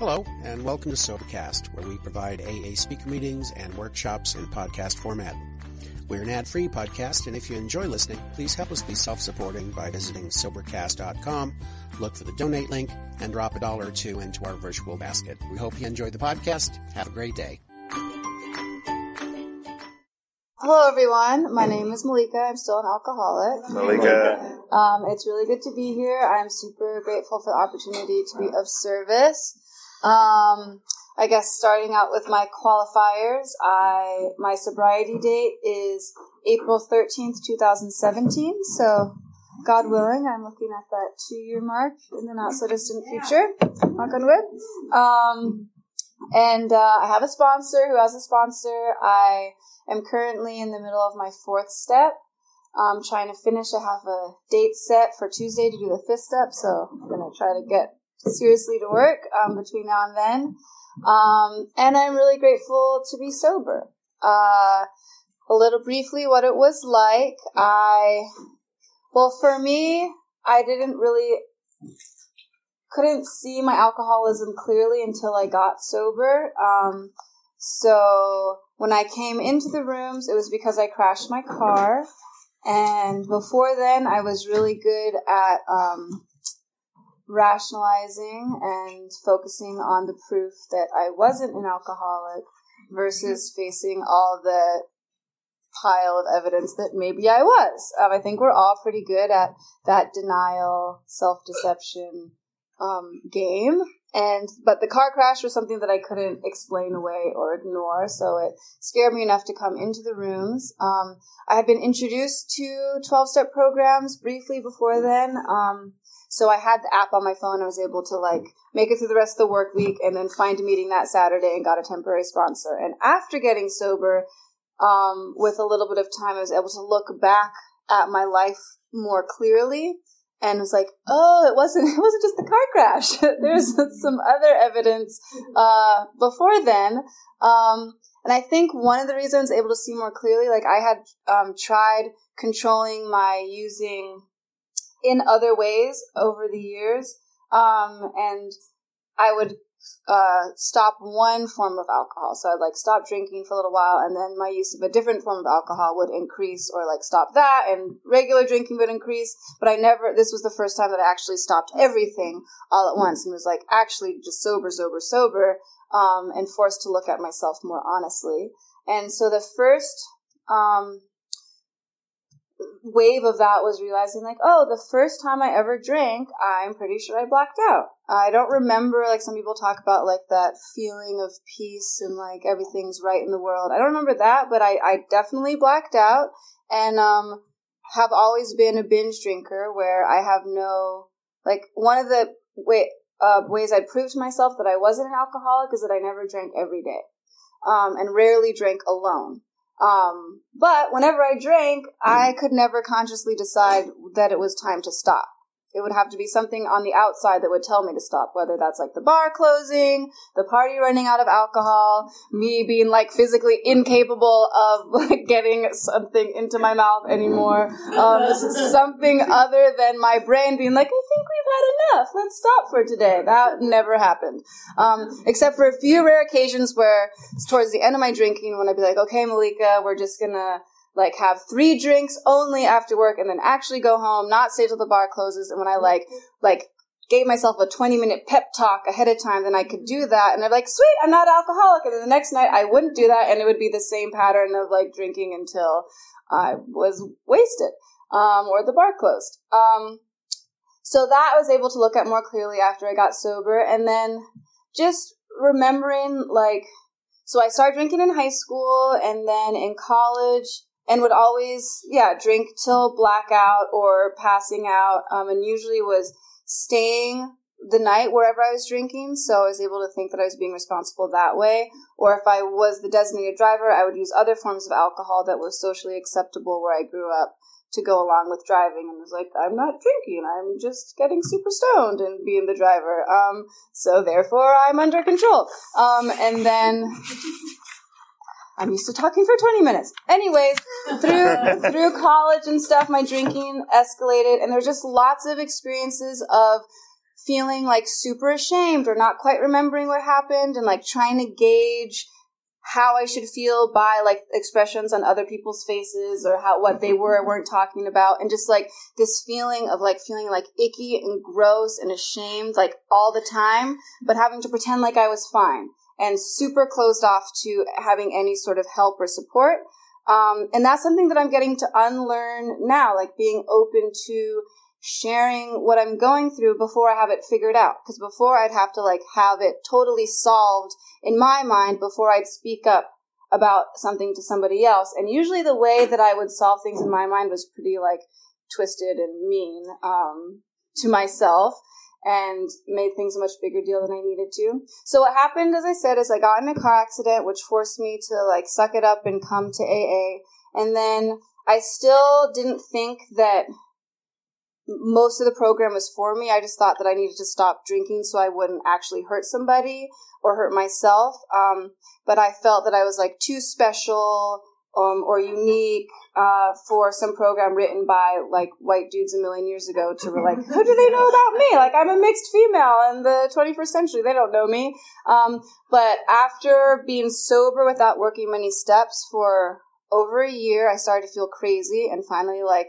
Hello, and welcome to Sobercast, where we provide AA speaker meetings and workshops in podcast format. We're an ad-free podcast, and if you enjoy listening, please help us be self-supporting by visiting Sobercast.com, look for the donate link, and drop a dollar or two into our virtual basket. We hope you enjoyed the podcast. Have a great day. Hello, everyone. My name is Malika. I'm still an alcoholic. Malika. Um, it's really good to be here. I'm super grateful for the opportunity to be of service. Um, I guess starting out with my qualifiers, I my sobriety date is April thirteenth, two thousand seventeen. So, God willing, I'm looking at that two year mark in the not so distant future. Knock on wood. Um, and uh, I have a sponsor who has a sponsor. I am currently in the middle of my fourth step. I'm trying to finish. I have a date set for Tuesday to do the fifth step, so I'm gonna try to get seriously to work um, between now and then. Um, and I'm really grateful to be sober. Uh, a little briefly, what it was like. I, well, for me, I didn't really, couldn't see my alcoholism clearly until I got sober. Um, so when I came into the rooms, it was because I crashed my car. And before then, I was really good at um, rationalizing and focusing on the proof that I wasn't an alcoholic versus facing all the pile of evidence that maybe I was. Um, I think we're all pretty good at that denial, self deception um, game. And but the car crash was something that I couldn't explain away or ignore, so it scared me enough to come into the rooms. Um, I had been introduced to twelve step programs briefly before then. Um, so I had the app on my phone. I was able to like make it through the rest of the work week and then find a meeting that Saturday and got a temporary sponsor. And after getting sober, um, with a little bit of time, I was able to look back at my life more clearly and was like, oh, it wasn't, it wasn't just the car crash. There's some other evidence, uh, before then. Um, and I think one of the reasons able to see more clearly, like I had, um, tried controlling my using in other ways over the years. Um, and I would uh, stop one form of alcohol. So I'd like stop drinking for a little while, and then my use of a different form of alcohol would increase, or like stop that, and regular drinking would increase. But I never. This was the first time that I actually stopped everything all at once, and was like actually just sober, sober, sober, um, and forced to look at myself more honestly. And so the first um, wave of that was realizing like, oh, the first time I ever drank, I'm pretty sure I blacked out. I don't remember like some people talk about like that feeling of peace and like everything's right in the world. I don't remember that, but I, I definitely blacked out and um have always been a binge drinker where I have no like one of the way uh, ways I proved to myself that I wasn't an alcoholic is that I never drank every day. Um, and rarely drank alone. Um, but whenever I drank, I could never consciously decide that it was time to stop. It would have to be something on the outside that would tell me to stop, whether that's like the bar closing, the party running out of alcohol, me being like physically incapable of like getting something into my mouth anymore, um, something other than my brain being like, I think we've had enough, let's stop for today. That never happened. Um, except for a few rare occasions where it's towards the end of my drinking, when I'd be like, okay, Malika, we're just gonna like have three drinks only after work and then actually go home, not stay till the bar closes. And when I like, like gave myself a 20 minute pep talk ahead of time, then I could do that. And I'm like, sweet, I'm not alcoholic. And then the next night I wouldn't do that. And it would be the same pattern of like drinking until I was wasted, um, or the bar closed. Um, so that I was able to look at more clearly after I got sober. And then just remembering like, so I started drinking in high school and then in college, and would always, yeah, drink till blackout or passing out. Um, and usually was staying the night wherever I was drinking. So I was able to think that I was being responsible that way. Or if I was the designated driver, I would use other forms of alcohol that were socially acceptable where I grew up to go along with driving and was like, I'm not drinking, I'm just getting super stoned and being the driver. Um, so therefore I'm under control. Um, and then I'm used to talking for 20 minutes. Anyways, through through college and stuff, my drinking escalated, and there's just lots of experiences of feeling like super ashamed or not quite remembering what happened and like trying to gauge how I should feel by like expressions on other people's faces or how what they were or weren't talking about and just like this feeling of like feeling like icky and gross and ashamed like all the time but having to pretend like I was fine and super closed off to having any sort of help or support um, and that's something that I'm getting to unlearn now like being open to sharing what I'm going through before I have it figured out. Because before I'd have to like have it totally solved in my mind before I'd speak up about something to somebody else. And usually the way that I would solve things in my mind was pretty like twisted and mean um, to myself and made things a much bigger deal than I needed to. So what happened, as I said, is I got in a car accident, which forced me to like suck it up and come to AA. And then I still didn't think that most of the program was for me. I just thought that I needed to stop drinking so I wouldn't actually hurt somebody or hurt myself. Um, but I felt that I was like too special um, or unique uh, for some program written by like white dudes a million years ago to like, who do they know about me? Like I'm a mixed female in the 21st century. They don't know me. Um, but after being sober without working many steps for over a year, I started to feel crazy and finally like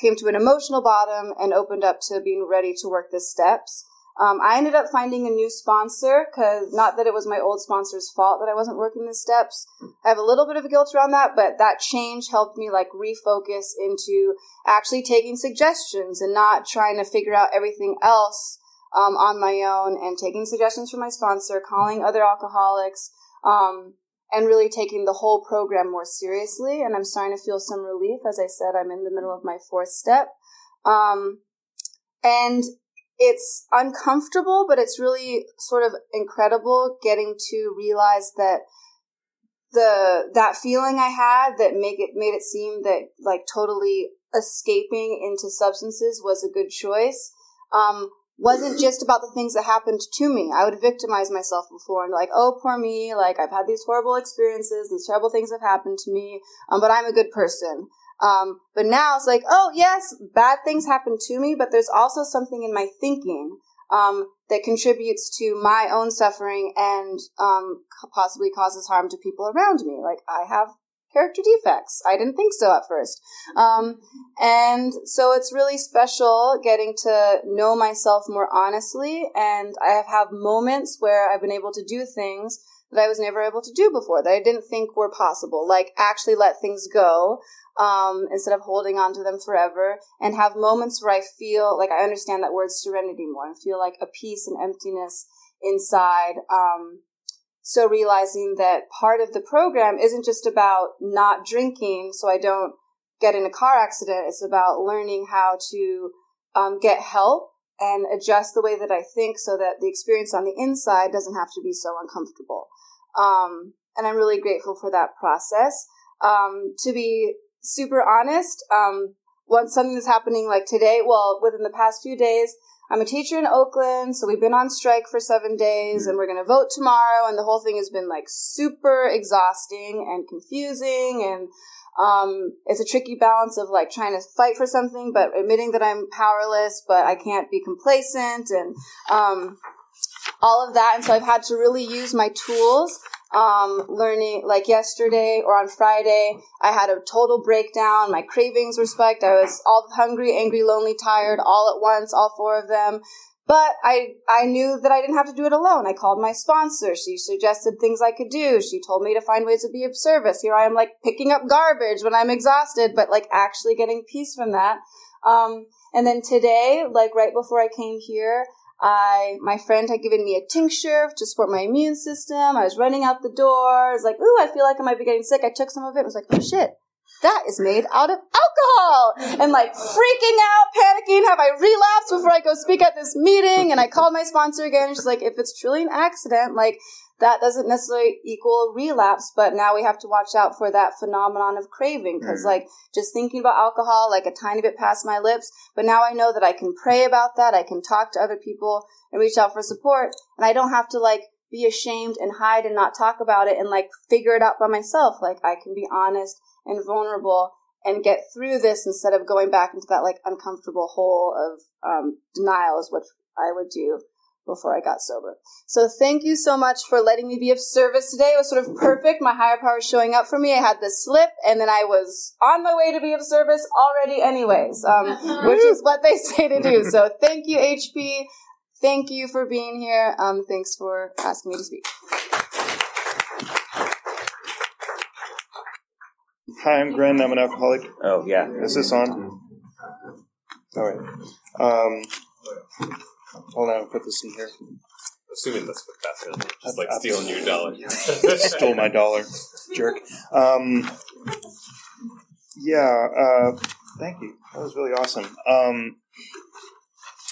came to an emotional bottom and opened up to being ready to work the steps. Um, I ended up finding a new sponsor because not that it was my old sponsor's fault that I wasn't working the steps. I have a little bit of guilt around that, but that change helped me like refocus into actually taking suggestions and not trying to figure out everything else um, on my own and taking suggestions from my sponsor, calling other alcoholics, um, and really taking the whole program more seriously. And I'm starting to feel some relief. As I said, I'm in the middle of my fourth step. Um, and it's uncomfortable, but it's really sort of incredible getting to realize that the that feeling I had that make it made it seem that like totally escaping into substances was a good choice. Um, wasn't just about the things that happened to me. I would victimize myself before and like, oh, poor me. Like I've had these horrible experiences. These terrible things have happened to me. Um, but I'm a good person. Um, but now it's like, oh yes, bad things happen to me, but there's also something in my thinking, um, that contributes to my own suffering and, um, possibly causes harm to people around me. Like I have character defects. I didn't think so at first. Um, and so it's really special getting to know myself more honestly. And I have had moments where I've been able to do things that I was never able to do before that I didn't think were possible, like actually let things go. Um, instead of holding on to them forever and have moments where I feel like I understand that word serenity more and feel like a peace and emptiness inside. Um, so realizing that part of the program isn't just about not drinking so I don't get in a car accident. It's about learning how to um, get help and adjust the way that I think so that the experience on the inside doesn't have to be so uncomfortable. Um, and I'm really grateful for that process. Um, to be super honest, um, once something is happening like today, well, within the past few days, I'm a teacher in Oakland, so we've been on strike for seven days and we're going to vote tomorrow. And the whole thing has been like super exhausting and confusing. And, um, it's a tricky balance of like trying to fight for something, but admitting that I'm powerless, but I can't be complacent and, um, all of that. And so I've had to really use my tools um, learning like yesterday or on Friday, I had a total breakdown. My cravings were spiked. I was all hungry, angry, lonely, tired, all at once, all four of them. But I, I knew that I didn't have to do it alone. I called my sponsor. She suggested things I could do. She told me to find ways to be of service. Here I am like picking up garbage when I'm exhausted, but like actually getting peace from that. Um, and then today, like right before I came here, I, my friend had given me a tincture to support my immune system. I was running out the door. I was like, ooh, I feel like I might be getting sick. I took some of it. I was like, oh shit, that is made out of alcohol. And like freaking out, panicking, have I relapsed before I go speak at this meeting? And I called my sponsor again. She's like, if it's truly an accident, like that doesn't necessarily equal a relapse, but now we have to watch out for that phenomenon of craving because, mm. like, just thinking about alcohol, like a tiny bit past my lips, but now I know that I can pray about that, I can talk to other people and reach out for support, and I don't have to, like, be ashamed and hide and not talk about it and, like, figure it out by myself. Like, I can be honest and vulnerable and get through this instead of going back into that, like, uncomfortable hole of um, denial, is what I would do before I got sober. So thank you so much for letting me be of service today. It was sort of perfect. My higher power showing up for me. I had the slip and then I was on my way to be of service already anyways, um, which is what they say to do. So thank you, HP. Thank you for being here. Um, thanks for asking me to speak. Hi, I'm Gren. I'm an alcoholic. Oh, yeah. Is this on? All right. Um, hold on, I'll put this in here. Assuming that's what to be. Just like stealing your dollar. Stole my dollar, jerk. Um, yeah. Uh, thank you. That was really awesome. Um,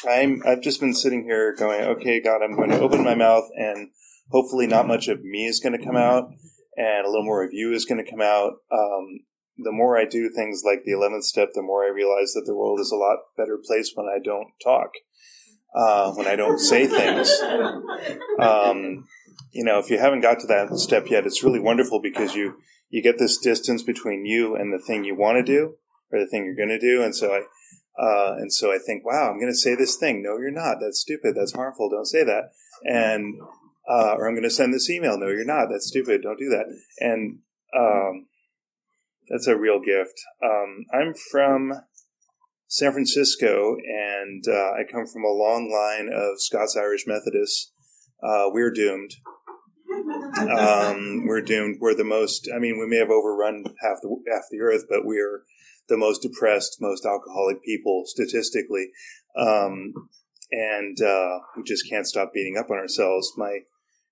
I'm. I've just been sitting here going, okay, God, I'm going to open my mouth, and hopefully, not much of me is going to come out, and a little more of you is going to come out. Um, the more I do things like the 11th step, the more I realize that the world is a lot better place when I don't talk, uh, when I don't say things. Um, you know, if you haven't got to that step yet, it's really wonderful because you, you get this distance between you and the thing you want to do or the thing you're going to do. And so I, uh, and so I think, wow, I'm going to say this thing. No, you're not. That's stupid. That's harmful. Don't say that. And, uh, or I'm going to send this email. No, you're not. That's stupid. Don't do that. And, um, that's a real gift. Um, I'm from San Francisco, and uh, I come from a long line of Scots Irish Methodists. Uh, we're doomed. Um, we're doomed. We're the most. I mean, we may have overrun half the half the earth, but we're the most depressed, most alcoholic people statistically, um, and uh, we just can't stop beating up on ourselves. My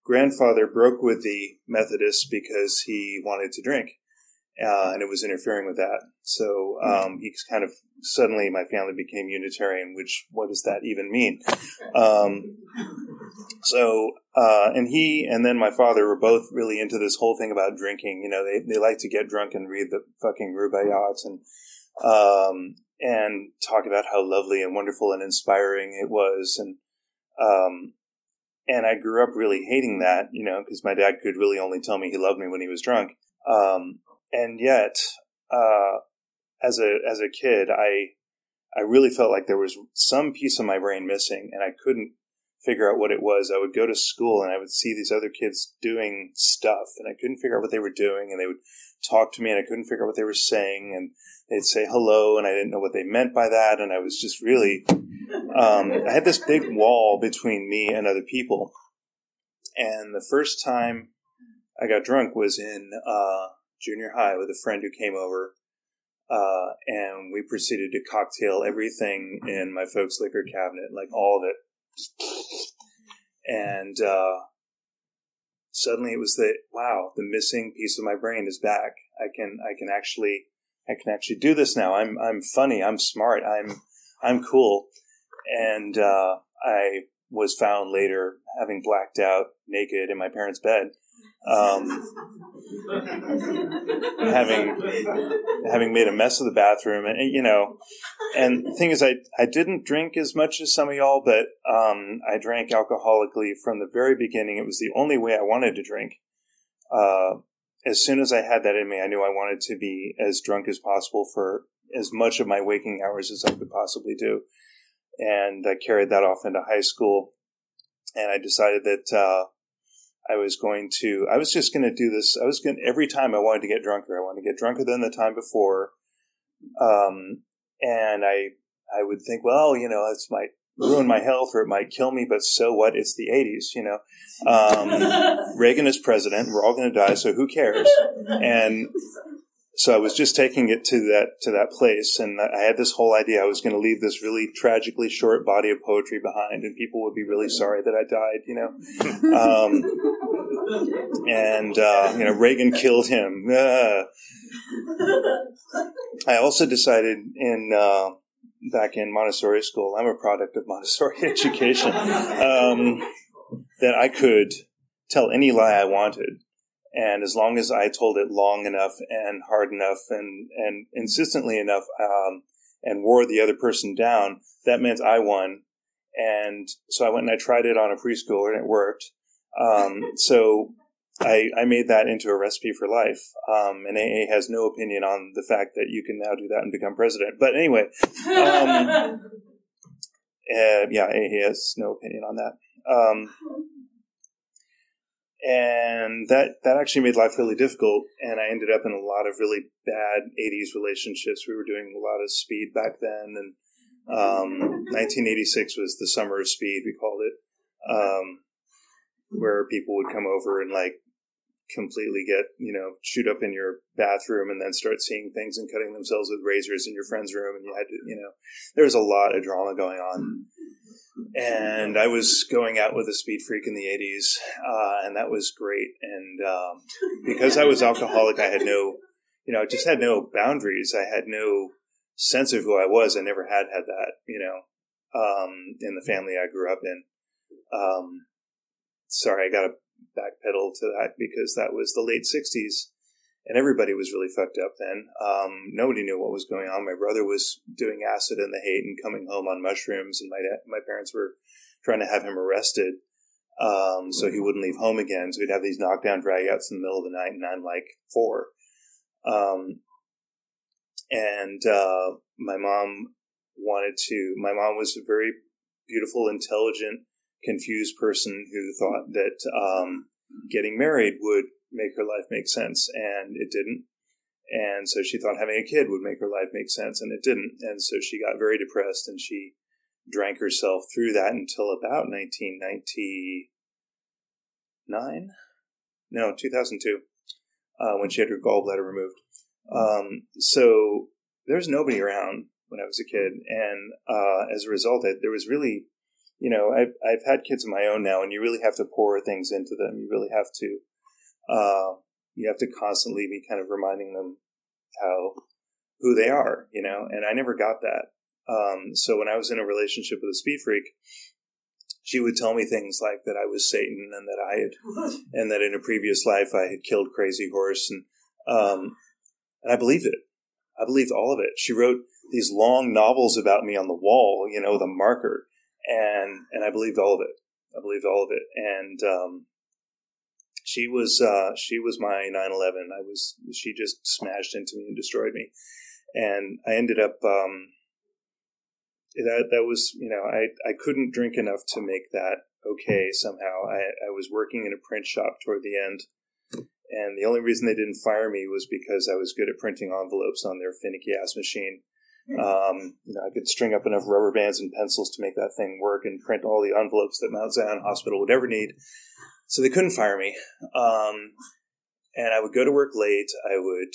grandfather broke with the Methodists because he wanted to drink uh, and it was interfering with that. So um, he kind of suddenly my family became Unitarian. Which what does that even mean? Um, so uh, and he and then my father were both really into this whole thing about drinking. You know, they they like to get drunk and read the fucking Rubaiyat and um, and talk about how lovely and wonderful and inspiring it was and. Um, and I grew up really hating that, you know, because my dad could really only tell me he loved me when he was drunk. Um, and yet, uh, as a as a kid, I I really felt like there was some piece of my brain missing, and I couldn't figure out what it was. I would go to school and I would see these other kids doing stuff, and I couldn't figure out what they were doing, and they would talk to me, and I couldn't figure out what they were saying, and they'd say hello, and I didn't know what they meant by that, and I was just really um, I had this big wall between me and other people, and the first time I got drunk was in uh, junior high with a friend who came over, uh, and we proceeded to cocktail everything in my folks' liquor cabinet, like all of it. And uh, suddenly it was that wow, the missing piece of my brain is back. I can I can actually I can actually do this now. I'm I'm funny. I'm smart. I'm I'm cool. And uh, I was found later having blacked out naked in my parents' bed um, having having made a mess of the bathroom, and you know, and the thing is, I I didn't drink as much as some of y'all, but um, I drank alcoholically from the very beginning. It was the only way I wanted to drink. Uh, as soon as I had that in me, I knew I wanted to be as drunk as possible for as much of my waking hours as I could possibly do, and I carried that off into high school. And I decided that uh, I was going to, I was just going to do this. I was going every time I wanted to get drunker, I wanted to get drunker than the time before. Um, and I, I would think, well, you know, this might ruin my health or it might kill me, but so what? It's the 80s, you know. Um, Reagan is president. We're all going to die, so who cares? And so I was just taking it to that to that place, and I had this whole idea I was going to leave this really tragically short body of poetry behind, and people would be really sorry that I died, you know. Um, and uh, you know, Reagan killed him. Uh. I also decided in uh, back in Montessori school, I'm a product of Montessori education, um, that I could tell any lie I wanted and as long as I told it long enough and hard enough and, and insistently enough, um, and wore the other person down, that meant I won. And so I went and I tried it on a preschooler and it worked. Um, so I, I made that into a recipe for life. Um, and AA has no opinion on the fact that you can now do that and become president. But anyway, um, Uh, yeah, AA has no opinion on that. Um, and that that actually made life really difficult. And I ended up in a lot of really bad '80s relationships. We were doing a lot of speed back then, and um, 1986 was the summer of speed. We called it, um, where people would come over and like completely get you know shoot up in your bathroom and then start seeing things and cutting themselves with razors in your friend's room and you had to you know there was a lot of drama going on and I was going out with a speed freak in the 80s, uh, and that was great. And um, because I was alcoholic, I had no, you know, I just had no boundaries. I had no sense of who I was. I never had had that, you know, um, in the family I grew up in. Um, sorry, I got to backpedal to that because that was the late 60s and everybody was really fucked up then. Um, nobody knew what was going on. My brother was doing acid in the Haight and coming home on mushrooms, and my my parents were trying to have him arrested um, so he wouldn't leave home again. So we'd have these knockdown dragouts in the middle of the night, and I'm like four. Um, and uh, my mom wanted to. My mom was a very beautiful, intelligent, confused person who thought that um, getting married would make her life make sense, and it didn't. And so she thought having a kid would make her life make sense, and it didn't. And so she got very depressed, and she drank herself through that until about 1999. No, 2002, uh, when she had her gallbladder removed. Um, so there's nobody around when I was a kid, and uh, as a result, I, there was really, you know, I've I've had kids of my own now, and you really have to pour things into them. You really have to uh, you have to constantly be kind of reminding them how who they are, you know. And I never got that. Um, so when I was in a relationship with a speed freak, she would tell me things like that I was Satan and that I had, and that in a previous life I had killed Crazy Horse, and um, and I believed it. I believed all of it. She wrote these long novels about me on the wall, you know, with a marker, and and I believed all of it. I believed all of it, and um, she was uh, she was my 9/11. I was she just smashed into me and destroyed me, and I ended up um, that that was you know I I couldn't drink enough to make that okay somehow. I I was working in a print shop toward the end, and the only reason they didn't fire me was because I was good at printing envelopes on their finicky ass machine. Um, you know, I could string up enough rubber bands and pencils to make that thing work and print all the envelopes that Mount Zion Hospital would ever need. So they couldn't fire me. Um, and I would go to work late. I would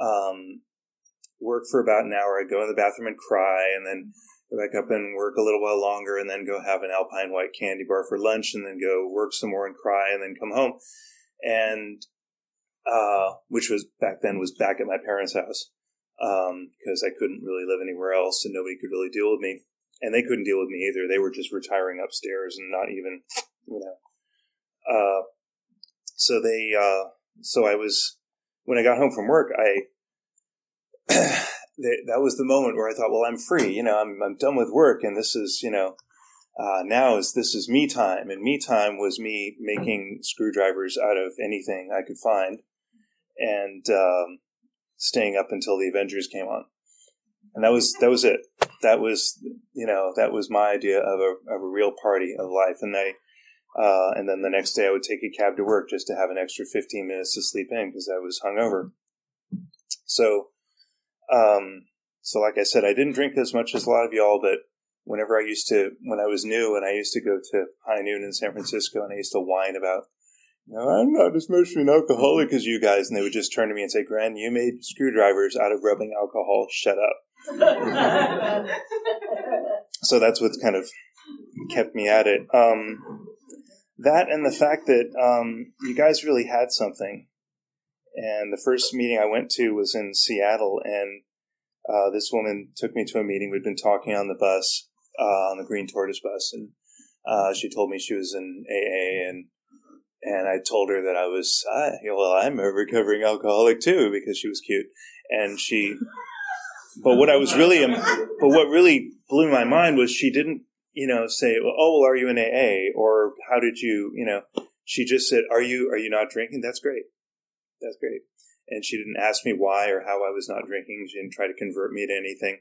um, work for about an hour. I'd go in the bathroom and cry, and then go back up and work a little while longer, and then go have an Alpine White candy bar for lunch, and then go work some more and cry, and then come home. And uh, which was back then was back at my parents' house because um, I couldn't really live anywhere else, and nobody could really deal with me, and they couldn't deal with me either. They were just retiring upstairs and not even, you know uh, so they, uh, so I was, when I got home from work, I, that was the moment where I thought, well, I'm free, you know, I'm, I'm done with work and this is, you know, uh, now is this is me time and me time was me making screwdrivers out of anything I could find and, um, staying up until the Avengers came on. And that was, that was it. That was, you know, that was my idea of a, of a real party of life. And they, uh, and then the next day I would take a cab to work just to have an extra 15 minutes to sleep in because I was hungover. So, um, so like I said, I didn't drink as much as a lot of y'all, but whenever I used to, when I was new and I used to go to High Noon in San Francisco and I used to whine about, you know, I'm not as much of an alcoholic as you guys. And they would just turn to me and say, Gren, you made screwdrivers out of rubbing alcohol. Shut up. so that's what kind of kept me at it. Um, that and the fact that um, you guys really had something. And the first meeting I went to was in Seattle, and uh, this woman took me to a meeting. We'd been talking on the bus, uh, on the Green Tortoise bus, and uh, she told me she was in AA, and and I told her that I was, I, well, I'm a recovering alcoholic too, because she was cute, and she. But what I was really, but what really blew my mind was she didn't you know, say, "Oh, well, are you in AA?" or "How did you?" You know, she just said, "Are you are you not drinking?" That's great. That's great. And she didn't ask me why or how I was not drinking. She didn't try to convert me to anything,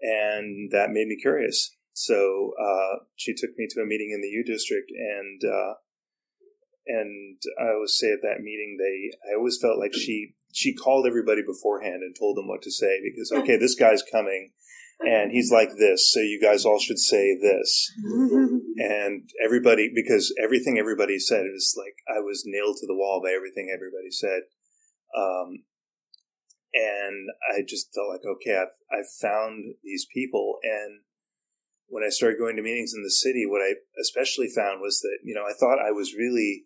and that made me curious. so uh, she took me to a meeting in the U District, and uh, and I always say at that meeting, they I always felt like she she called everybody beforehand and told them what to say because okay, this guy's coming, and he's like this, so you guys all should say this, and everybody because everything everybody said it was like I was nailed to the wall by everything everybody said. Um, and I just felt like, okay, I've, I've found these people. And when I started going to meetings in the city, what I especially found was that, you know, I thought I was really,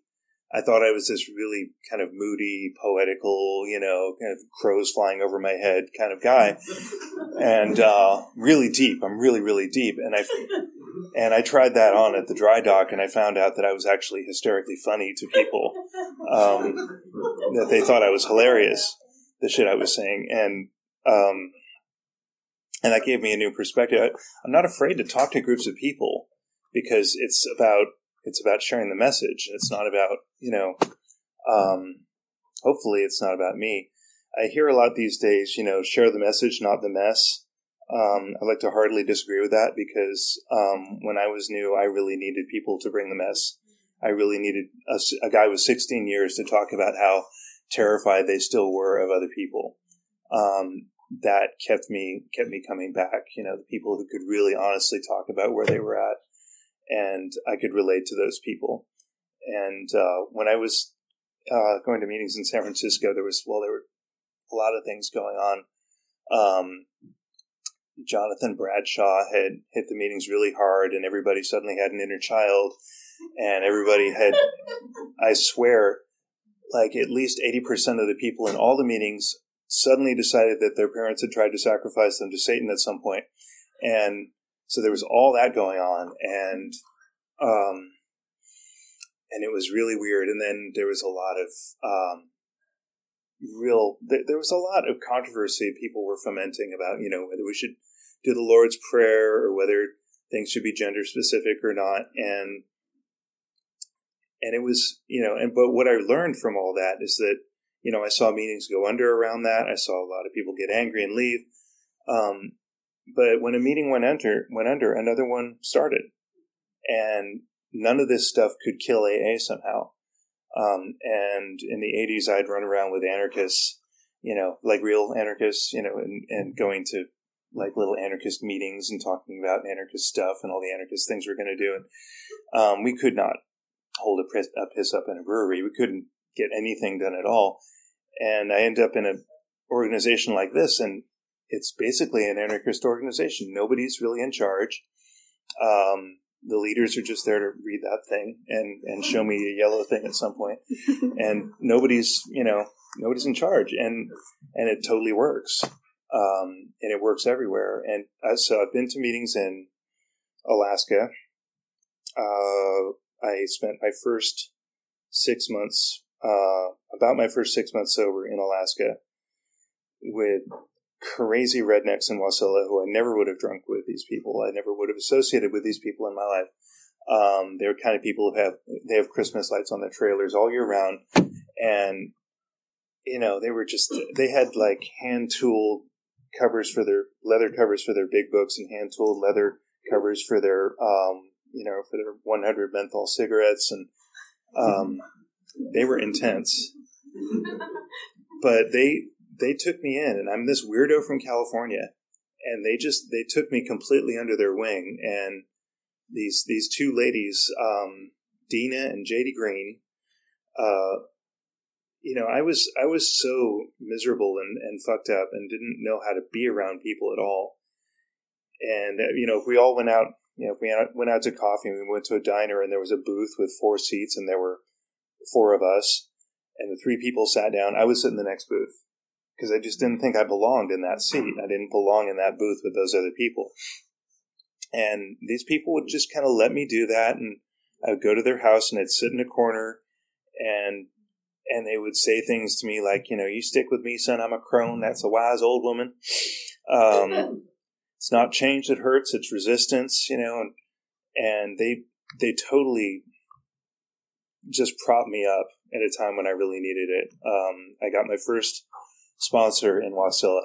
I thought I was this really kind of moody, poetical, you know, kind of crows flying over my head kind of guy. and, uh, really deep. I'm really, really deep. And I, and I tried that on at the dry dock and I found out that I was actually hysterically funny to people. Um, that they thought I was hilarious the shit I was saying, and um, and that gave me a new perspective. I'm not afraid to talk to groups of people because it's about it's about sharing the message. It's not about you know. Um, hopefully, it's not about me. I hear a lot these days, you know, share the message, not the mess. Um, I like to hardly disagree with that because um, when I was new, I really needed people to bring the mess. I really needed a, a guy with 16 years to talk about how terrified they still were of other people. Um, that kept me kept me coming back. You know, the people who could really honestly talk about where they were at, and I could relate to those people. And uh, when I was uh, going to meetings in San Francisco, there was well, there were a lot of things going on. Um, Jonathan Bradshaw had hit the meetings really hard, and everybody suddenly had an inner child, and everybody had, I swear, like at least 80% of the people in all the meetings suddenly decided that their parents had tried to sacrifice them to Satan at some point. And so there was all that going on and um and it was really weird and then there was a lot of um real there was a lot of controversy. People were fomenting about, you know, whether we should do the Lord's prayer or whether things should be gender specific or not. And and it was you know and but what i learned from all that is that you know i saw meetings go under around that. I saw a lot of people get angry and leave. Um, but when a meeting went under went under another one started. And none of this stuff could kill aa somehow um, and in the 80s i'd run around with anarchists you know like real anarchists you know and, and going to like little anarchist meetings and talking about anarchist stuff and all the anarchist things we're going to do and um, we could not hold a piss, a piss up in a brewery. We couldn't get anything done at all. And I end up in an organization like this, and it's basically an anarchist organization. Nobody's really in charge. Um, the leaders are just there to read that thing and, and show me a yellow thing at some and nobody's, you know, nobody's in charge. And, and it totally works. Um, and it works everywhere. And uh, so I've been to meetings in Alaska. Uh, I spent my first six months, uh, about my first six months sober in Alaska with crazy rednecks in Wasilla who I never would have drunk with these people. I never would have associated with these people in my life. Um, they're kind of people who have, they have Christmas lights on their trailers all year round. And, you know, they were just, they had like hand tooled covers for their leather covers for their big books and hand tooled leather covers for their, um, you know, for their 100 menthol cigarettes, and um, they were intense. But they they took me in, and I'm this weirdo from California, and they just they took me completely under their wing. And these these two ladies, um, Dina and JD Green, uh, you know, I was I was so miserable and, and fucked up, and didn't know how to be around people at all. And uh, you know, if we all went out you know, if we went out to coffee and we went to a diner and there was a booth with four seats and there were four of us and the three people sat down. I was sitting in the next booth because I just didn't think I belonged in that seat. I didn't belong in that booth with those other people. And these people would just kind of let me do that. And I would go to their house and I'd sit in a corner and and they would say things to me like, you know, you stick with me, son. I'm a crone. That's a wise old woman. Um, it's not change that hurts; it's resistance, you know. And and they they totally just propped me up at a time when I really needed it. Um, I got my first sponsor in Wasilla.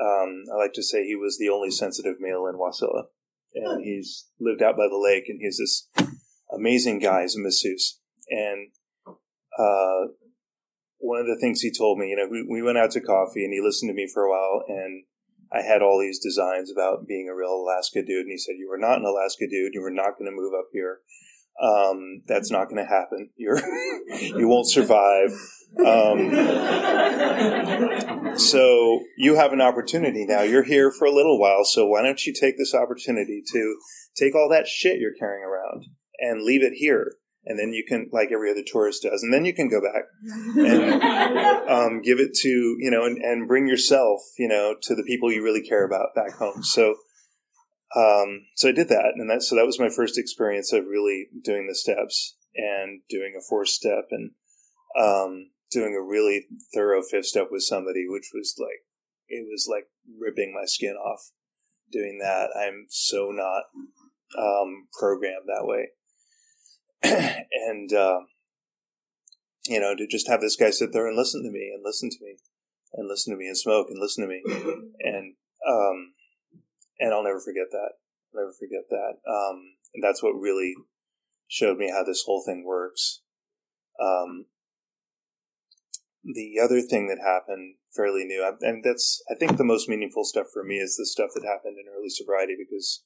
Um, I like to say he was the only sensitive male in Wasilla. and he's lived out by the lake, and he's this amazing guy. He's a masseuse, and uh, one of the things he told me, you know, we, we went out to coffee, and he listened to me for a while, and I had all these designs about being a real Alaska dude, and he said, "You are not an Alaska dude. You are not going to move up here. Um, that's not going to happen. You're you won't survive." Um, so you have an opportunity now. You're here for a little while, so why don't you take this opportunity to take all that shit you're carrying around and leave it here, and then you can, like every other tourist does, and then you can go back and um, give it to you know, and, and bring yourself, you know, to the people you really care about back home. So. Um, so I did that, and that so that was my first experience of really doing the steps and doing a four step, and um, doing a really thorough fifth step with somebody, which was like, it was like ripping my skin off doing that. I'm so not um, programmed that way. and, uh, you know, to just have this guy sit there and listen to me and listen to me and listen to me and smoke and listen to me. And, um, and I'll never forget that. I'll never forget that. Um, and that's what really showed me how this whole thing works. Um, the other thing that happened fairly new, and that's I think the most meaningful stuff for me is the stuff that happened in early sobriety because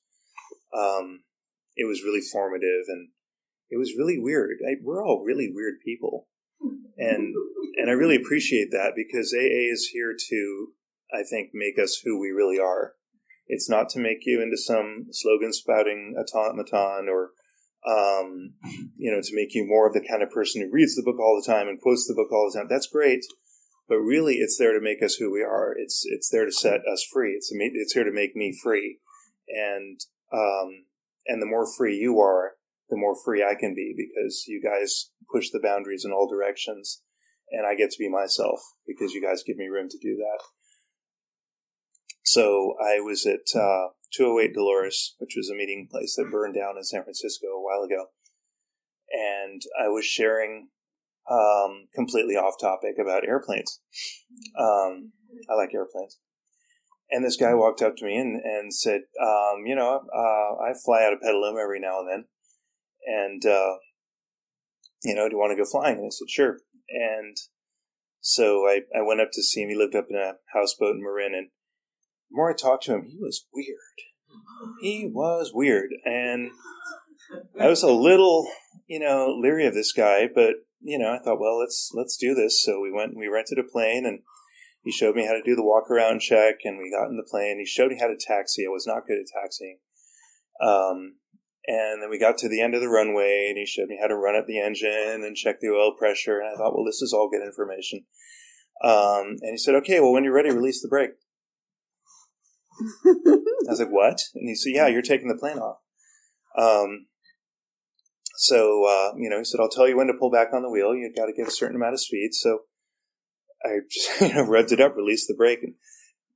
um, it was really formative and it was really weird. I, we're all really weird people, and and I really appreciate that because AA is here to I think make us who we really are. It's not to make you into some slogan spouting automaton or um, you know, to make you more of the kind of person who reads the book all the time and quotes the book all the time. That's great, but really, it's there to make us who we are. It's it's there to set us free. It's it's here to make me free, and um, and the more free you are, the more free I can be because you guys push the boundaries in all directions, and I get to be myself because you guys give me room to do that. So I was at uh, 208 Dolores, which was a meeting place that burned down in San Francisco a while ago. And I was sharing um, completely off topic about airplanes. Um, I like airplanes. And this guy walked up to me and, and said, um, You know, uh, I fly out of Petaluma every now and then. And, uh, you know, do you want to go flying? And I said, Sure. And so I, I went up to see him. He lived up in a houseboat in Marin. And the more I talked to him, he was weird. He was weird. And I was a little, you know, leery of this guy, but you know, I thought, well, let's let's do this. So we went and we rented a plane and he showed me how to do the walk around check and we got in the plane. He showed me how to taxi. I was not good at taxiing. Um, and then we got to the end of the runway and he showed me how to run up the engine and check the oil pressure. And I thought, well, this is all good information. Um, and he said, okay, well, when you're ready, release the brake. I was like, what? And he said, yeah, you're taking the plane off. Um, so, uh, you know, he said, I'll tell you when to pull back on the wheel. You've got to get a certain amount of speed. So I just, you know, revved it up, released the brake, and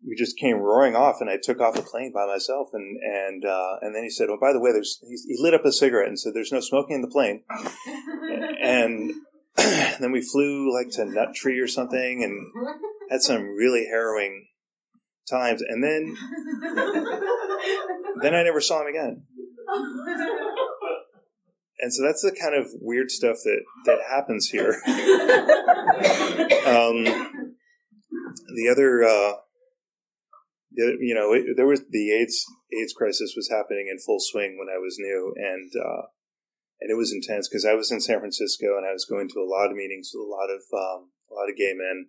we just came roaring off. And I took off the plane by myself. And, and, uh, and then he said, well, by the way, there's, he lit up a cigarette and said, there's no smoking in the plane. and then we flew like to Nut Tree or something and had some really harrowing times, and then then I never saw him again. And so that's the kind of weird stuff that that happens here. um, the other, uh, the, you know, it, there was the AIDS AIDS crisis was happening in full swing when I was new, and uh, and it was intense because I was in San Francisco and I was going to a lot of meetings with a lot of um, a lot of gay men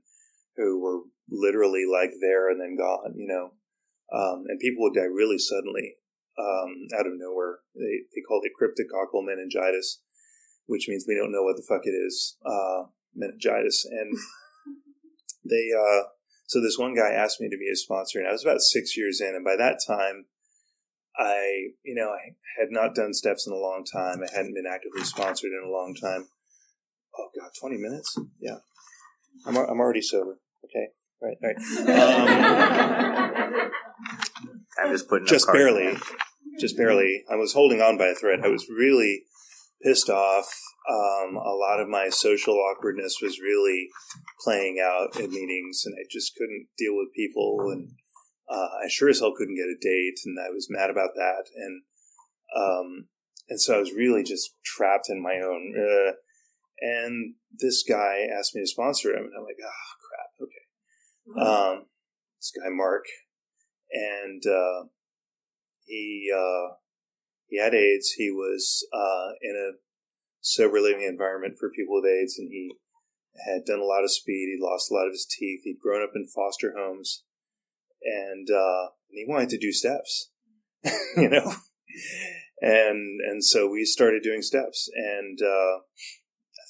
who were literally like there and then gone, you know. Um, and people would die really suddenly um, out of nowhere. They, they called it cryptococcal meningitis, which means we don't know what the fuck it is, uh, meningitis. And they, uh, so this one guy asked me to be his sponsor, and I was about six years in. And by that time, I, you know, I had not done steps in a long time. I hadn't been actively sponsored in a long time. Oh God, 20 minutes? Yeah. I'm, I'm already sober. Okay. Right. Right. Um, I'm just putting just barely, just barely. I was holding on by a thread. I was really pissed off. Um, a lot of my social awkwardness was really playing out in meetings, and I just couldn't deal with people. And Uh, I sure as hell couldn't get a date, and I was mad about that. And um, and so I was really just trapped in my own. Uh, and this guy asked me to sponsor him, and I'm like, oh crap, okay. Um, this guy Mark, and uh, he uh, he had AIDS. He was uh, in a sober living environment for people with AIDS, and he had done a lot of speed. He'd lost a lot of his teeth. He'd grown up in foster homes, and uh, he wanted to do steps, you know. And and so we started doing steps, and uh,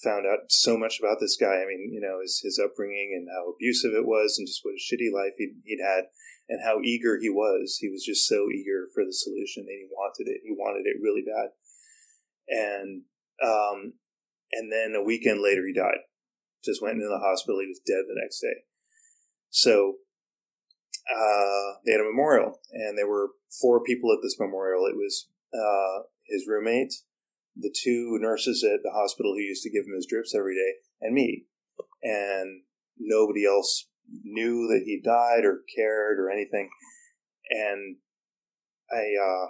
found out so much about this guy. I mean, you know, his his upbringing and how abusive it was, and just what a shitty life he'd, he'd had, and how eager he was. He was just so eager for the solution, and he wanted it. He wanted it really bad, and um, and then a weekend later, he died. Just went into the hospital. He was dead the next day. So uh, they had a memorial, and there were four people at this memorial. It was uh, his roommate, the two nurses at the hospital who used to give him his drips every day, and me. And nobody else knew that he died or cared or anything. And I uh,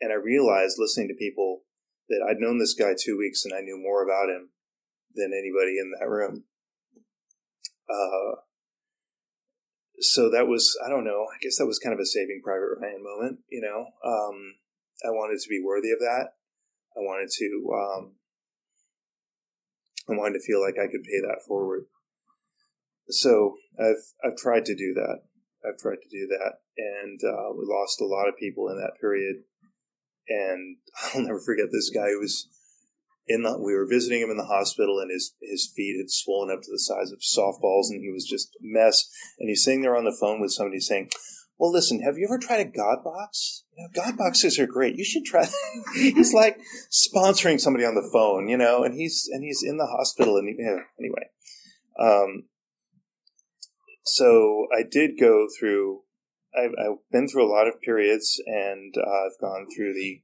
and I realized listening to people that I'd known this guy two weeks and I knew more about him than anybody in that room. Uh, so that was I don't know. I guess that was kind of a Saving Private Ryan moment. You know, um, I wanted to be worthy of that. I wanted to. Um, I wanted to feel like I could pay that forward. So I've I've tried to do that. I've tried to do that, and uh, we lost a lot of people in that period. And I'll never forget this guy who was in the. We were visiting him in the hospital, and his his feet had swollen up to the size of softballs, and he was just a mess. And he's sitting there on the phone with somebody saying, "Well, listen, have you ever tried a God box? You know, God boxes are great. You should try." he's like sponsoring somebody on the phone, you know, and he's and he's in the hospital, and he, anyway. Um, so I did go through. I've, I've, been through a lot of periods, and uh, I've gone through the,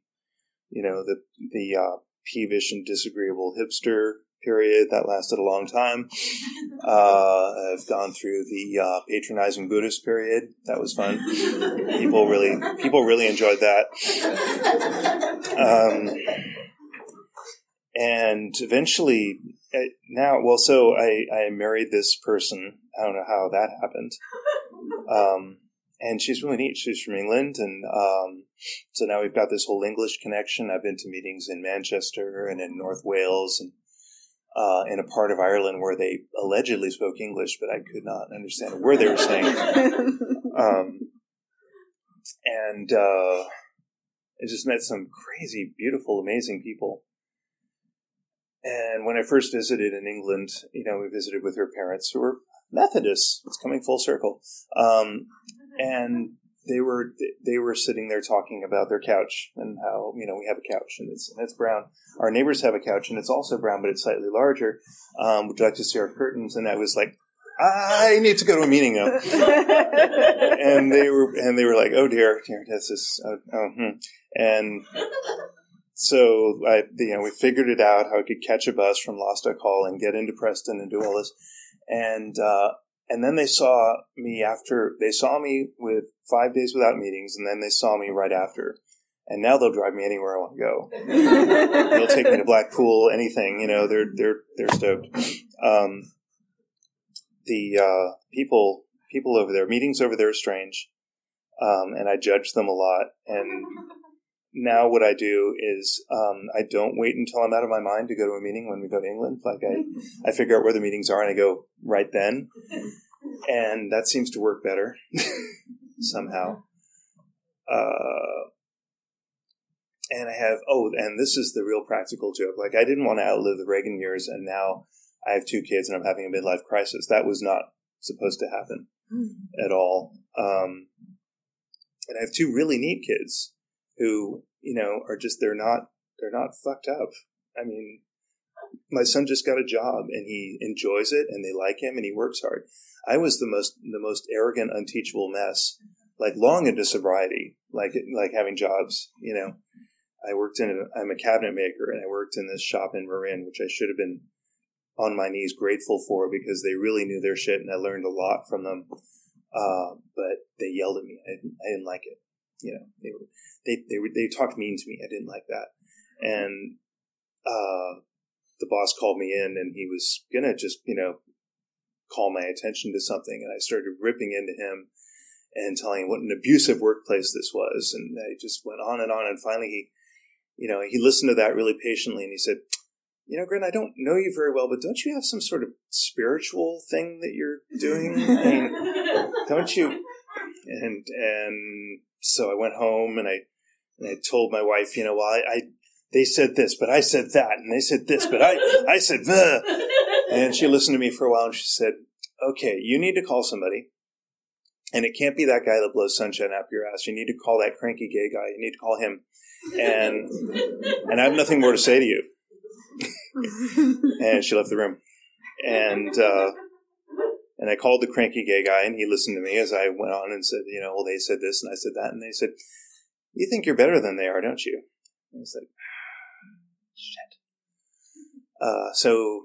you know, the the uh, peevish and disagreeable hipster period that lasted a long time. Uh, I've gone through the uh, patronizing Buddhist period. That was fun. people really people really enjoyed that. Um, and eventually, uh, now, well, so I, I married this person. I don't know how that happened. Um, and she's really neat. She's from England, and um, so now we've got this whole English connection. I've been to meetings in Manchester and in North Wales and uh, in a part of Ireland where they allegedly spoke English, but I could not understand a word they were saying. um, and uh, I just met some crazy, beautiful, amazing people. And when I first visited in England, you know, we visited with her parents who were Methodists. It's coming full circle. Um, and they were they were sitting there talking about their couch and how you know we have a couch and it's and it's brown. Our neighbors have a couch and it's also brown, but it's slightly larger. Um, would you like to see our curtains? And I was like, I need to go to a meeting now. and they were and they were like, oh dear, dear, this is uh, oh, hmm. and so I, you know, we figured it out how I could catch a bus from Lostock Hall and get into Preston and do all this. And, uh, and then they saw me after, they saw me with five days without meetings and then they saw me right after. And now they'll drive me anywhere I want to go. they'll take me to Blackpool, anything, you know, they're, they're, they're stoked. Um, the, uh, people, people over there, meetings over there are strange. Um, and I judge them a lot. And now what I do is um, I don't wait until I'm out of my mind to go to a meeting when we go to England. Like I, I figure out where the meetings are and I go right then, and that seems to work better somehow. Uh, and I have oh, and this is the real practical joke. Like I didn't want to outlive the Reagan years, and now I have two kids and I'm having a midlife crisis. That was not supposed to happen at all. Um, and I have two really neat kids who you know are just they're not they're not fucked up. I mean, my son just got a job and he enjoys it and they like him and he works hard. I was the most the most arrogant, unteachable mess, like long into sobriety, like like having jobs. You know, I worked in a, I'm a cabinet maker and I worked in this shop in Marin, which I should have been on my knees grateful for because they really knew their shit and I learned a lot from them. uh, but they yelled at me. I didn't, I didn't like it. You know, they were they they were, they talked mean to me. I didn't like that, and uh, the boss called me in, and he was gonna just you know call my attention to something, and I started ripping into him and telling him what an abusive workplace this was, and I just went on and on, and finally he, you know, he listened to that really patiently, and he said, "You know, Gren, I don't know you very well, but don't you have some sort of spiritual thing that you're doing? I mean, don't you?" And and so I went home and I and I told my wife, you know, well, I, I they said this, but I said that, and they said this, but I I said. And she listened to me for a while, and she said, "Okay, you need to call somebody." And it can't be that guy that blows sunshine up your ass. You need to call that cranky gay guy. You need to call him. And and I have nothing more to say to you. and she left the room. And uh, and I called the cranky gay guy, and he listened to me as I went on and said, you know, well, they said this, and I said that, and they said, "You think you're better than they are, don't you?" And I was like, "Shit." Uh, so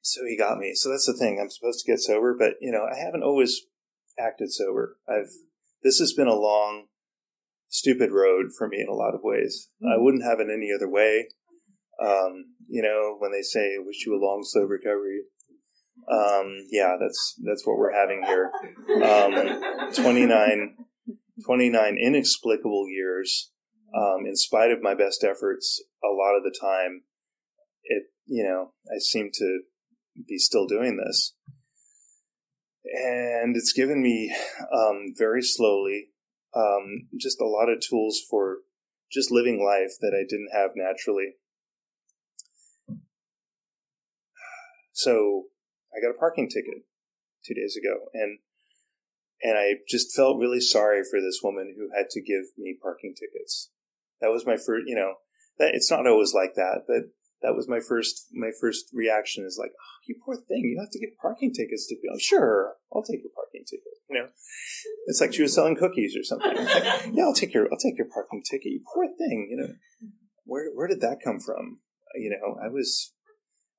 so he got me. So that's the thing. I'm supposed to get sober, but you know, I haven't always acted sober. I've this has been a long, stupid road for me in a lot of ways. I wouldn't have it any other way. Um, you know, when they say "wish you a long slow recovery," um, yeah, that's that's what we're having here. Um, 29, 29 inexplicable years. Um, in spite of my best efforts, a lot of the time, it you know I seem to be still doing this and it's given me um, very slowly um, just a lot of tools for just living life that I didn't have naturally. So I got a parking ticket two days ago, and and I just felt really sorry for this woman who had to give me parking tickets. That was my first, you know, that it's not always like that, but that was my first my first reaction is like, oh, you poor thing, you have to get parking tickets to be on. Sure, I'll take your parking ticket. You know, it's like she was selling cookies or something. Like, yeah, I'll take your I'll take your parking ticket. You poor thing. You know, where where did that come from? You know, I was,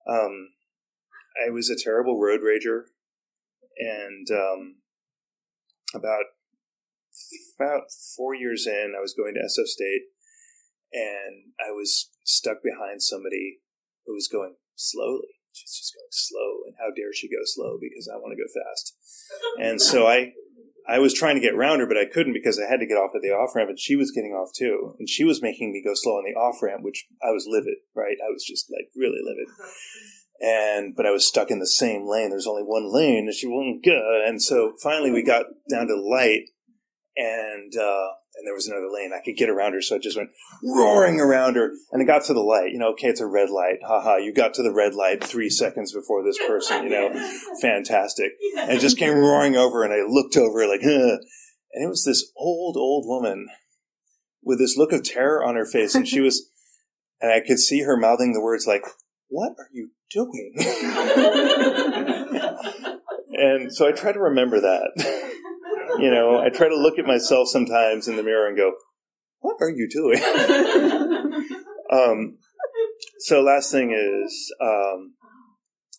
um, I was a terrible road rager, and um, about about four years in, I was going to SF State and I was stuck behind somebody who was going slowly. She's just going slow, and how dare she go slow because I want to go fast. And so I, I was trying to get around her, but I couldn't because I had to get off at the off ramp, and she was getting off too, and she was making me go slow on the off ramp, which I was livid. Right, I was just like really livid. And but I was stuck in the same lane. There's only one lane, and she wouldn't go. And so finally, we got down to the light, and uh, and there was another lane. I could get around her, so I just went roaring around her, and I got to the light. You know, okay, it's a red light. Haha, you got to the red light three seconds before this person. You know, fantastic. And it just came roaring over, and I looked over like, huh. and it was this old, old woman with this look of terror on her face, and she was, and I could see her mouthing the words like, "What are you doing?" and so I try to remember that you know, I try to look at myself sometimes in the mirror and go, "What are you doing?" um, so last thing is, um,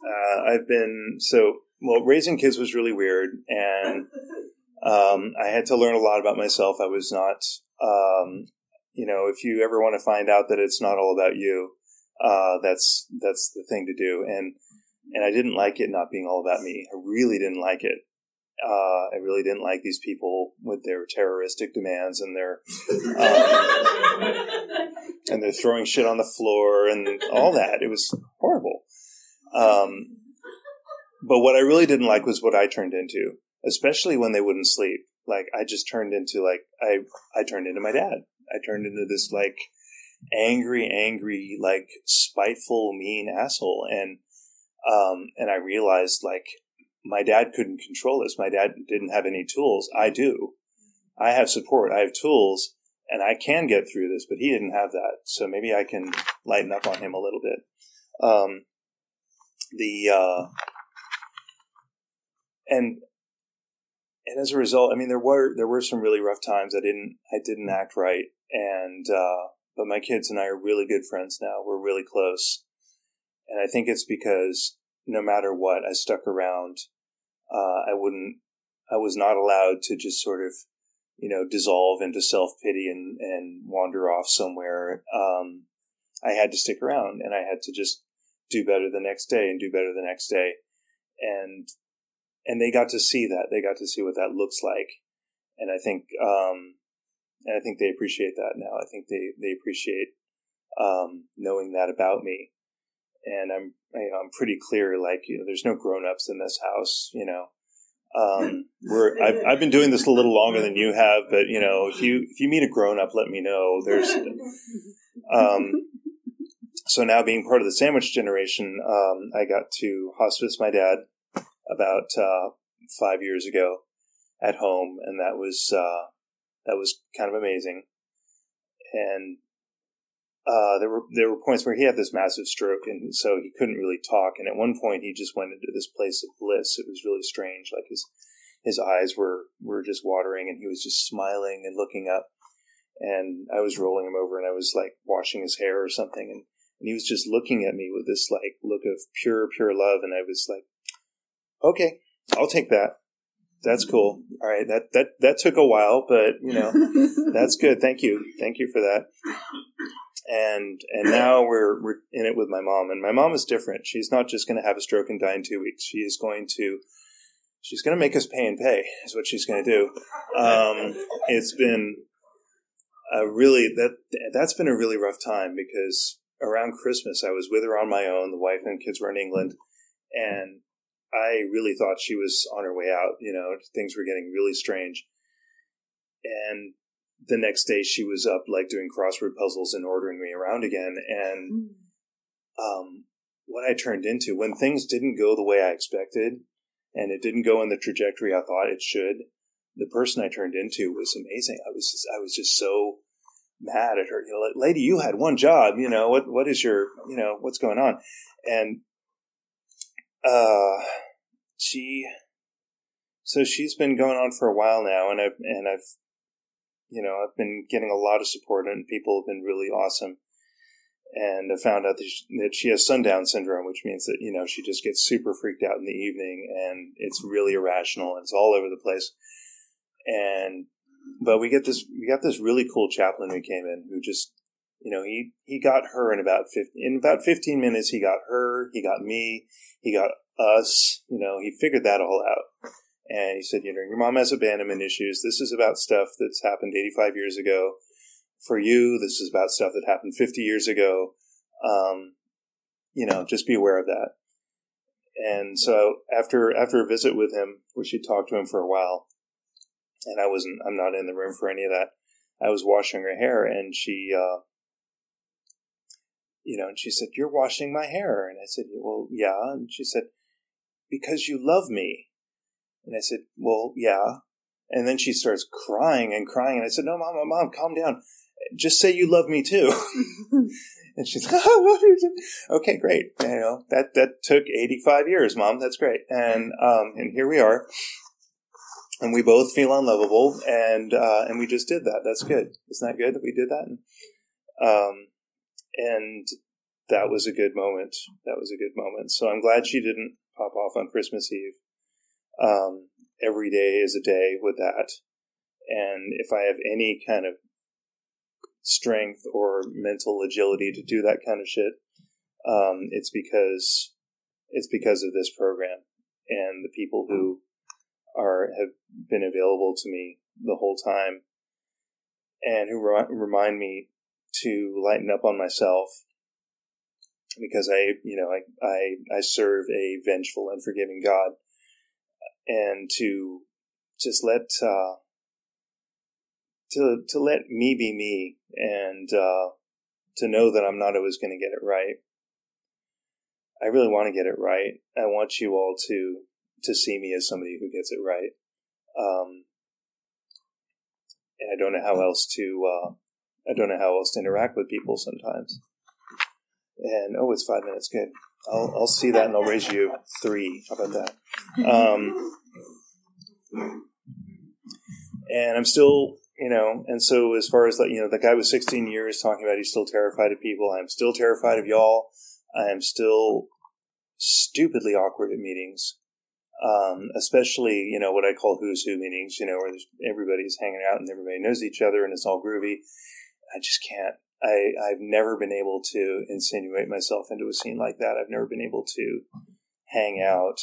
uh, I've been so well. Raising kids was really weird, and um, I had to learn a lot about myself. I was not, um, you know, if you ever want to find out that it's not all about you, uh, that's that's the thing to do. And and I didn't like it not being all about me. I really didn't like it. Uh, I really didn't like these people with their terroristic demands and their um, and they're throwing shit on the floor and all that. It was horrible. Um, but what I really didn't like was what I turned into, especially when they wouldn't sleep. Like I just turned into like I I turned into my dad. I turned into this like angry, angry, like spiteful, mean asshole. And um, and I realized like my dad couldn't control this. My dad didn't have any tools. I do. I have support. I have tools and I can get through this, but he didn't have that. So maybe I can lighten up on him a little bit. Um, the, uh, and, and as a result, I mean, there were, there were some really rough times. I didn't, I didn't act right. And, uh, but my kids and I are really good friends now. We're really close. And I think it's because no matter what, I stuck around. Uh, I wouldn't, I was not allowed to just sort of, you know, dissolve into self pity and, and wander off somewhere. Um, I had to stick around and I had to just do better the next day and do better the next day. And, and they got to see that. They got to see what that looks like. And I think, um, and I think they appreciate that now. I think they, they appreciate, um, knowing that about me. And I'm, you know, I'm pretty clear, like, you know, there's no grown-ups in this house, you know. Um, we're, I've, I've been doing this a little longer than you have, but, you know, if you, if you meet a grown-up, let me know. There's, um, so now being part of the sandwich generation, um, I got to hospice my dad about, uh, five years ago at home, and that was, uh, that was kind of amazing. And uh, there were there were points where he had this massive stroke, and so he couldn't really talk. And at one point, he just went into this place of bliss. It was really strange. Like his his eyes were were just watering, and he was just smiling and looking up. And I was rolling him over, and I was like washing his hair or something, and, and he was just looking at me with this like look of pure pure love. And I was like, okay, I'll take that. That's cool. All right, that that that took a while, but you know, that's good. Thank you, thank you for that. And and now we're we're in it with my mom and my mom is different. She's not just going to have a stroke and die in two weeks. She is going to she's going to make us pay and pay is what she's going to do. Um, it's been a really that that's been a really rough time because around christmas i was with her on my own. The wife and kids were in england. And i really thought she was on her way out you know things were getting really strange and the next day she was up like doing crossword puzzles and ordering me around again. And hmm. um, what I turned into when things didn't go the way I expected and it didn't go in the trajectory I thought it should, the person I turned into was amazing. I was just, I was just so mad at her. You know, lady, you had one job. You know what? What is your? You know what's going on? And uh, she. So she's been going on for a while now, and I've and I've you know, I've been getting a lot of support and people have been really awesome. And I found out that she, that she has sundown syndrome, which means that, you know, she just gets super freaked out in the evening and it's really irrational and it's all over the place. And, but we get this, we got this really cool chaplain who came in who just, you know, he, he got her in about 15, in about 15 minutes, he got her, he got me, he got us, you know, he figured that all out. And he said, you know, your mom has abandonment issues. This is about stuff that's happened 85 years ago. For you, this is about stuff that happened 50 years ago. Um, you know, just be aware of that. And so after, after a visit with him, where she talked to him for a while, and I wasn't, I'm not in the room for any of that. I was washing her hair and she, uh, you know, and she said, You're washing my hair. And I said, Well, yeah. And she said, Because you love me. And I said, well, yeah. And then she starts crying and crying. And I said, no, mom, mom, calm down. Just say you love me too. and she's like, oh, okay, great. You know, that, that took 85 years, mom. That's great. And, um, and here we are. And we both feel unlovable. And, uh, and we just did that. That's good. Isn't that good that we did that? And, um, and that was a good moment. That was a good moment. So I'm glad she didn't pop off on Christmas Eve. Um, every day is a day with that. And if I have any kind of strength or mental agility to do that kind of shit, um, it's because it's because of this program and the people who are have been available to me the whole time and who re- remind me to lighten up on myself because I, you know, I, I, I serve a vengeful and forgiving God and to just let uh, to to let me be me and uh, to know that I'm not always going to get it right. I really want to get it right. I want you all to to see me as somebody who gets it right. Um, and I don't know how else to uh, I don't know how else to interact with people sometimes. And oh, it's five minutes. Good. I'll I'll see that and I'll raise you three. How about that? Um, and I'm still, you know, and so as far as that, you know, the guy was 16 years talking about he's still terrified of people. I'm still terrified of y'all. I am still stupidly awkward at meetings. Um, especially, you know, what I call who's who meetings, you know, where everybody's hanging out and everybody knows each other and it's all groovy. I just can't. I, I've never been able to insinuate myself into a scene like that. I've never been able to hang out.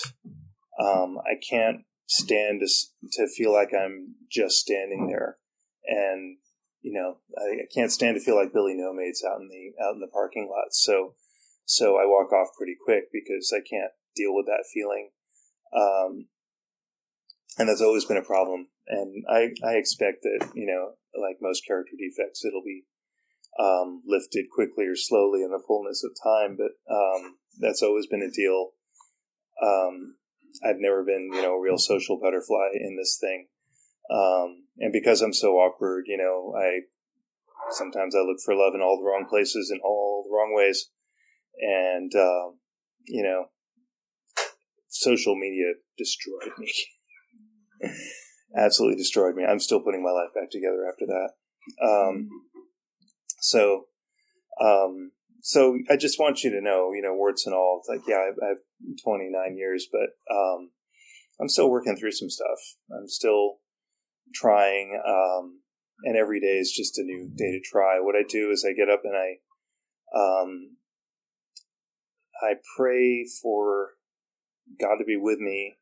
Um, I can't stand to, to feel like I'm just standing there. And, you know, I, I can't stand to feel like Billy No Mates out in the, out in the parking lot. So, so I walk off pretty quick because I can't deal with that feeling. Um, and that's always been a problem. And I, I expect that, you know, like most character defects, it'll be um, lifted quickly or slowly in the fullness of time. But um, that's always been a deal. Um, I've never been, you know, a real social butterfly in this thing. Um, and because I'm so awkward, you know, I sometimes I look for love in all the wrong places in all the wrong ways. And, uh, you know, social media destroyed me. Absolutely destroyed me. I'm still putting my life back together after that. Um, so, um, so I just want you to know, you know, warts and all. It's like, yeah, I, I have 29 years, but um, I'm still working through some stuff. I'm still trying, um, and every day is just a new day to try. What I do is I get up and I, um, I pray for God to be with me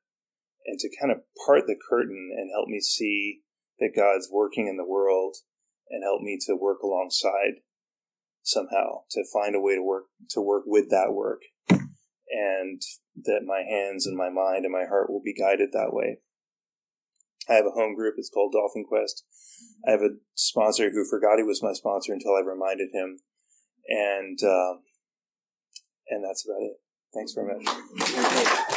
and to kind of part the curtain and help me see that God's working in the world and help me to work alongside somehow to find a way to work to work with that work and that my hands and my mind and my heart will be guided that way. I have a home group. It's called Dolphin Quest. I have a sponsor who forgot he was my sponsor until I reminded him, and uh, and that's about it. Thanks very much.